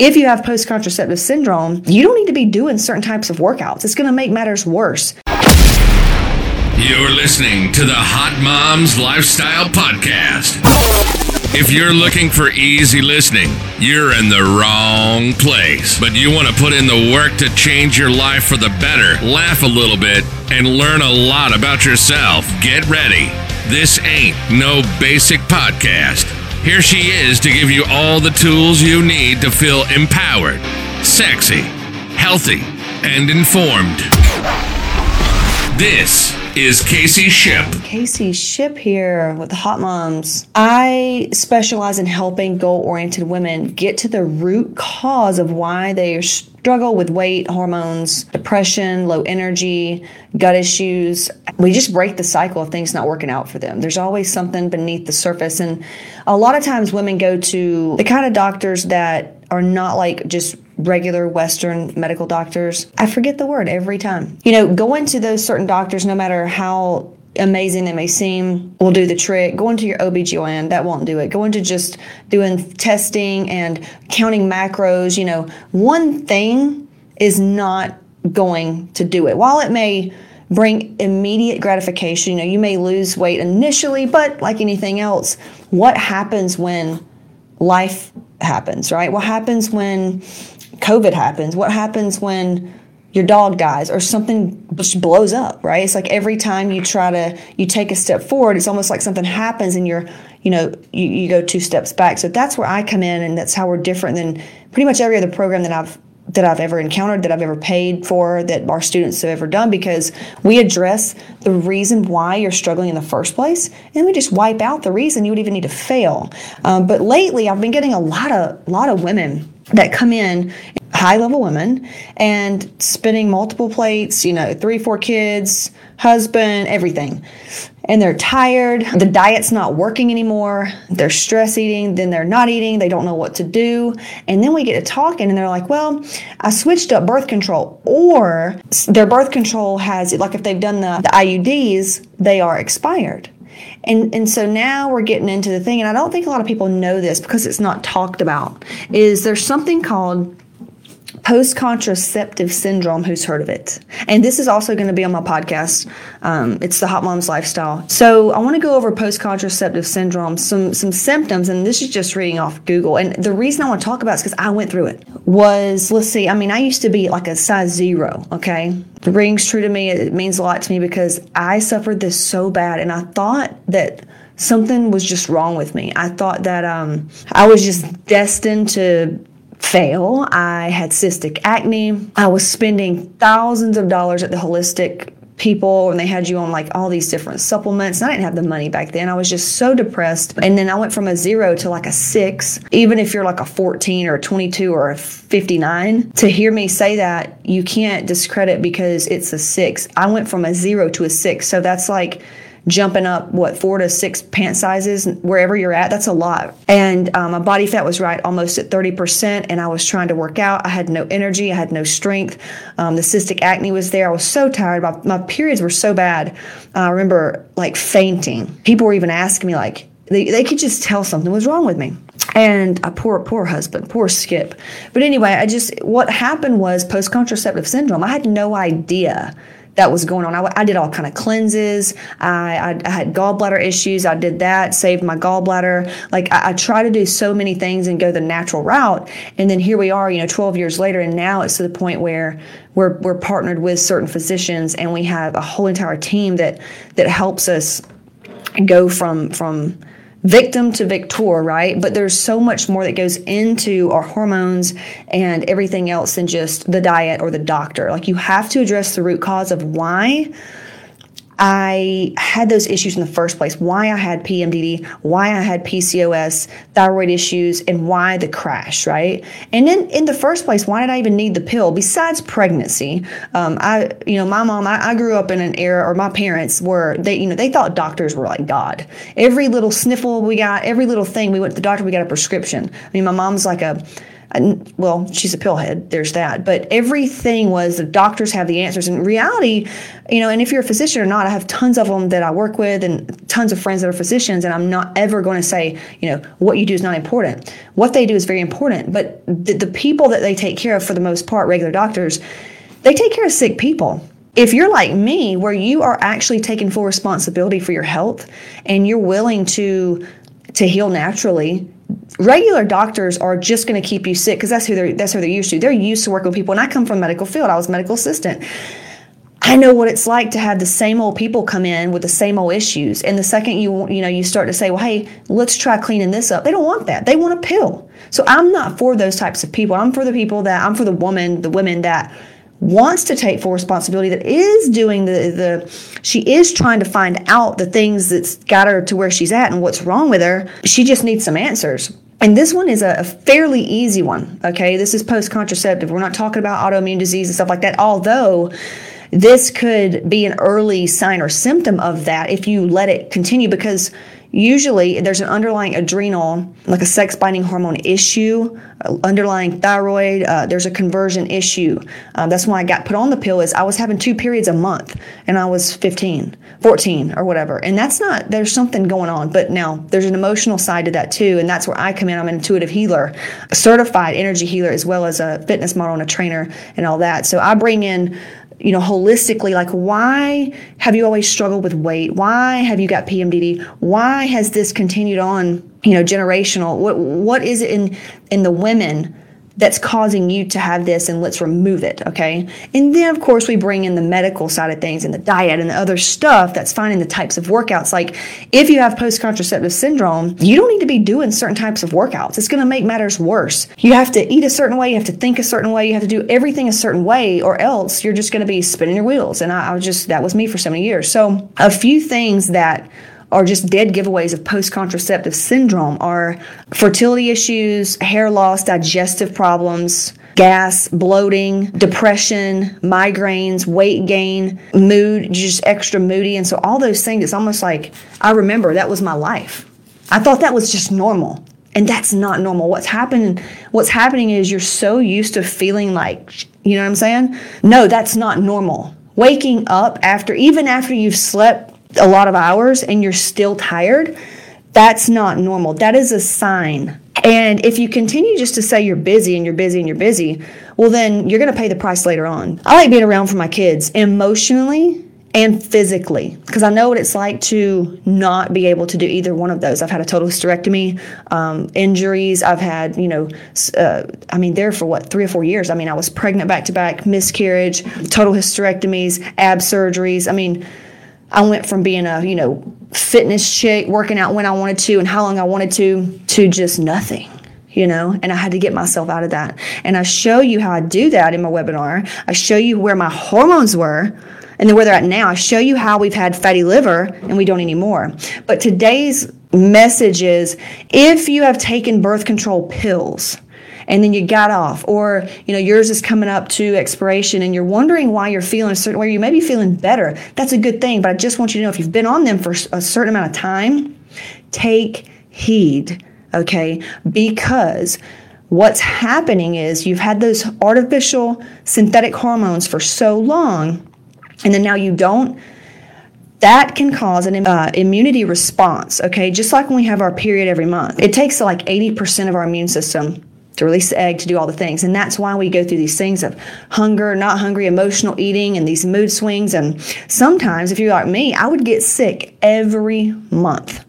If you have post contraceptive syndrome, you don't need to be doing certain types of workouts. It's going to make matters worse. You're listening to the Hot Moms Lifestyle Podcast. If you're looking for easy listening, you're in the wrong place. But you want to put in the work to change your life for the better, laugh a little bit, and learn a lot about yourself. Get ready. This ain't no basic podcast. Here she is to give you all the tools you need to feel empowered, sexy, healthy, and informed. This is Casey Shipp. Casey Shipp here with the Hot Moms. I specialize in helping goal oriented women get to the root cause of why they struggle with weight, hormones, depression, low energy, gut issues. We just break the cycle of things not working out for them. There's always something beneath the surface. And a lot of times women go to the kind of doctors that are not like just regular Western medical doctors. I forget the word every time. You know, going to those certain doctors, no matter how amazing they may seem, will do the trick. Going to your OBGYN, that won't do it. Going to just doing testing and counting macros, you know, one thing is not going to do it. While it may bring immediate gratification, you know, you may lose weight initially, but like anything else, what happens when life happens, right? What happens when COVID happens? What happens when your dog dies or something just blows up, right? It's like every time you try to you take a step forward, it's almost like something happens and you're, you know, you, you go two steps back. So that's where I come in and that's how we're different than pretty much every other program that I've that I've ever encountered, that I've ever paid for, that our students have ever done, because we address the reason why you're struggling in the first place, and we just wipe out the reason you would even need to fail. Um, but lately, I've been getting a lot of lot of women that come in high level women and spinning multiple plates, you know, three, four kids, husband, everything. And they're tired. The diet's not working anymore. They're stress eating, then they're not eating. They don't know what to do. And then we get to talking and they're like, well, I switched up birth control. Or their birth control has, like if they've done the, the IUDs, they are expired. And and so now we're getting into the thing, and I don't think a lot of people know this because it's not talked about. Is there's something called post contraceptive syndrome. Who's heard of it? And this is also going to be on my podcast. Um, it's the Hot Moms Lifestyle. So I want to go over post contraceptive syndrome, some some symptoms, and this is just reading off Google. And the reason I want to talk about it is because I went through it. Was let's see. I mean, I used to be like a size zero. Okay, it rings true to me. It means a lot to me because I suffered this so bad, and I thought that something was just wrong with me. I thought that um, I was just destined to fail. I had cystic acne. I was spending thousands of dollars at the holistic people and they had you on like all these different supplements. And I didn't have the money back then. I was just so depressed. And then I went from a zero to like a six. Even if you're like a 14 or a 22 or a 59, to hear me say that, you can't discredit because it's a six. I went from a zero to a six. So that's like, jumping up what four to six pant sizes wherever you're at that's a lot. And um, my body fat was right almost at 30% and i was trying to work out. I had no energy i had no strength. Um, the cystic acne was there. I was so tired. My, my periods were so bad. Uh, i remember like fainting. People were even asking me like they, they could just tell something was wrong with me. And a poor poor husband poor skip. But anyway i just what happened was post contraceptive syndrome. I had no idea that was going on. I, I did all kind of cleanses. I, I, I, had gallbladder issues. I did that, saved my gallbladder. Like I, I try to do so many things and go the natural route. And then here we are, you know, 12 years later, and now it's to the point where we're we're partnered with certain physicians, and we have a whole entire team that that helps us go from from victim to victor, right? But there's so much more that goes into our hormones and everything else than just the diet or the doctor. Like you have to address the root cause of why I had those issues in the first place, why I had PMDD, why I had PCOS, thyroid issues, and why the crash, right? And then in the first place, why did I even need the pill besides pregnancy? Um, I, you know, my mom, I, I, grew up in an era, or my parents were, they, you know, they thought doctors were like God. Every little sniffle we got, every little thing we went to the doctor, we got a prescription. I mean, my mom's like a, And, well, she's a pillhead. There's that. But everything was the doctors have the answers. In reality, you know, and if you're a physician or not, I have tons of them that I work with and tons of friends that are physicians, and I'm not ever going to say, you know, what you do is not important. What they do is very important. But the, the people that they take care of, for the most part, regular doctors, they take care of sick people if you're like me, where you are actually taking full responsibility for your health and you're willing to to heal naturally, regular doctors are just going to keep you sick because that's who they're that's who they're used to. They're used to working with people. And I come from medical field. I was medical assistant. I know what it's like to have the same old people come in with the same old issues. And the second you you know you start to say, "Well, hey, let's try cleaning this up." They don't want that. They want a pill. So I'm not for those types of people. I'm for the people that I'm for the woman, the women that wants to take full responsibility that is doing the the she is trying to find out the things that's got her to where she's at and what's wrong with her she just needs some answers. And this one is a, a fairly easy one okay? This is post contraceptive we're not talking about autoimmune disease and stuff like that although this could be an early sign or symptom of that if you let it continue because usually there's an underlying adrenal, like a sex binding hormone issue, uh, underlying thyroid. Uh, there's a conversion issue. Uh, that's why I got put on the pill. Is I was having two periods a month, and I was 15, 14, or whatever. And that's not. There's something going on. But now there's an emotional side to that too, and that's where I come in. I'm an intuitive healer, a certified energy healer, as well as a fitness model and a trainer and all that. So I bring in you know, holistically, like why have you always struggled with weight? Why have you got PMDD? Why has this continued on, you know, generational? What what is it in in the women that's causing you to have this and let's remove it, okay? And then, of course, we bring in the medical side of things and the diet and the other stuff that's finding the types of workouts. Like if you have post contraceptive syndrome, you don't need to be doing certain types of workouts. It's gonna make matters worse. You have to eat a certain way, you have to think a certain way, you have to do everything a certain way, or else you're just gonna be spinning your wheels. And I, I was just, that was me for so many years. So, a few things that are just dead giveaways of post contraceptive syndrome are fertility issues, hair loss, digestive problems, gas, bloating, depression, migraines, weight gain, mood, just extra moody. And so all those things, it's almost like I remember that was my life. I thought that was just normal. And that's not normal. What's happening what's happening is you're so used to feeling like, you know what I'm saying? No, that's not normal. Waking up after even after you've slept a lot of hours and you're still tired, that's not normal. That is a sign. And if you continue just to say you're busy and you're busy and you're busy, well, then you're going to pay the price later on. I like being around for my kids emotionally and physically because I know what it's like to not be able to do either one of those. I've had a total hysterectomy, um, injuries. I've had, you know, uh, I mean, there for what, three or four years. I mean, I was pregnant back to back, miscarriage, total hysterectomies, ab surgeries. I mean, I went from being a, you know, fitness chick, working out when I wanted to and how long I wanted to, to just nothing you know, and I had to get myself out of that. And I show you how I do that in my webinar. I show you where my hormones were and then where they're at now. I show you how we've had fatty liver and we don't anymore. But today's message is if you have taken birth control pills, and then you got off. Or you know yours is coming up to expiration and you're wondering why you're feeling a certain way. You may be feeling better. That's a good thing but i just want you to know if you've been on them for a certain amount of time take heed okay? Because what's happening is you've had those artificial synthetic hormones for so long and then now you don't. That can cause an uh, immunity response okay? Just like when we have our period every month. It takes like 80% of our immune system to release the egg, to do all the things. And that's why we go through these things of hunger, not hungry, emotional eating, and these mood swings. And sometimes, if you're like me, I would get sick every month.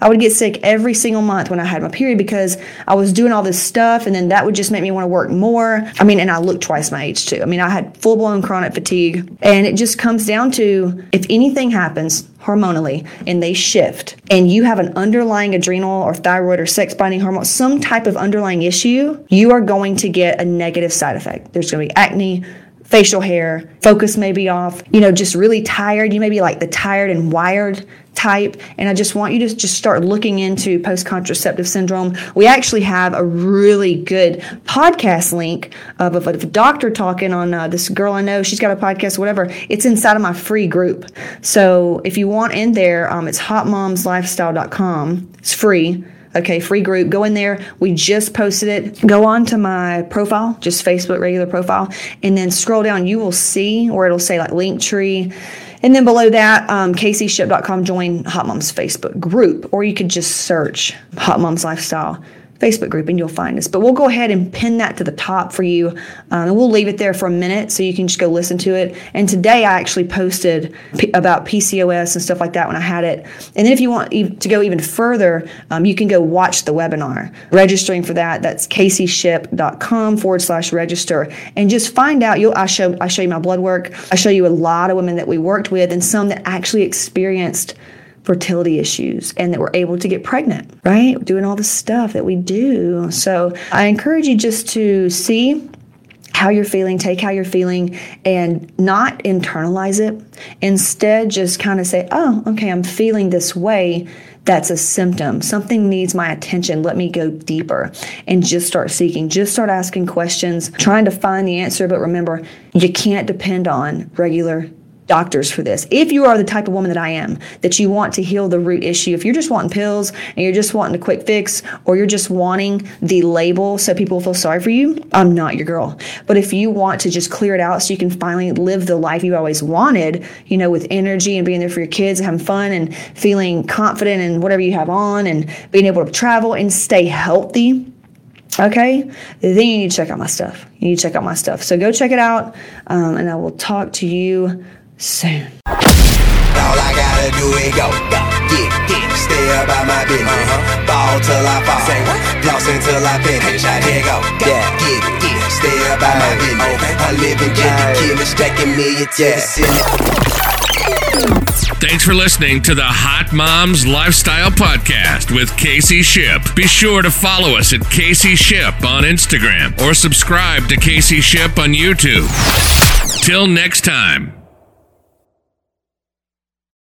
I would get sick every single month when I had my period because I was doing all this stuff and then that would just make me want to work more. I mean, and I looked twice my age too. I mean, I had full blown chronic fatigue. And it just comes down to if anything happens hormonally and they shift and you have an underlying adrenal or thyroid or sex binding hormone, some type of underlying issue, you are going to get a negative side effect. There's going to be acne, facial hair, focus may be off, you know, just really tired. You may be like the tired and wired type. And I just want you to just start looking into post contraceptive syndrome. We actually have a really good podcast link of, of a doctor talking on uh, this girl I know. She's got a podcast, whatever. It's inside of my free group. So if you want in there, um, it's hotmomslifestyle.com. It's free Okay, free group. Go in there. We just posted it. Go on to my profile, just Facebook regular profile, and then scroll down. You will see where it'll say like Linktree. And then below that, um, caseyshipp.com, join Hot Moms Facebook group, or you could just search Hot Moms Lifestyle. Facebook group and you'll find us. But we'll go ahead and pin that to the top for you. Um, and we'll leave it there for a minute so you can just go listen to it. And today I actually posted P- about PCOS and stuff like that when I had it. And then if you want to go even further, um, you can go watch the webinar. Registering for that, that's caseyshipp.com forward slash register. And just find out, you'll, I, show, I show you my blood work. I show you a lot of women that we worked with and some that actually experienced fertility issues and that we're able to get pregnant, right? Doing all the stuff that we do. So I encourage you just to see how you're feeling, take how you're feeling, and not internalize it. Instead, just kind of say, oh, okay, I'm feeling this way. That's a symptom. Something needs my attention. Let me go deeper and just start seeking. Just start asking questions, trying to find the answer. But remember, you can't depend on regular doctors for this. If you are the type of woman that I am, that you want to heal the root issue, if you're just wanting pills and you're just wanting a quick fix, or you're just wanting the label so people feel sorry for you, I'm not your girl. But if you want to just clear it out so you can finally live the life you always wanted, you know, with energy and being there for your kids and having fun and feeling confident in whatever you have on and being able to travel and stay healthy okay then you need to check out my stuff you need to check out my stuff so go check it out um, and i will talk to you soon. All I gotta do is go, get, get, stay about my business. Uh-huh. Ball till I fall, say what? Floss until I finish. I here go, yeah, get get stay about my business. Okay. I live in Kenya, killing, stacking million to the ceiling. Thanks for listening to the Hot Moms Lifestyle Podcast with Casey Shipp. Be sure to follow us at Casey Shipp on Instagram or subscribe to Casey Shipp on YouTube. Till next time.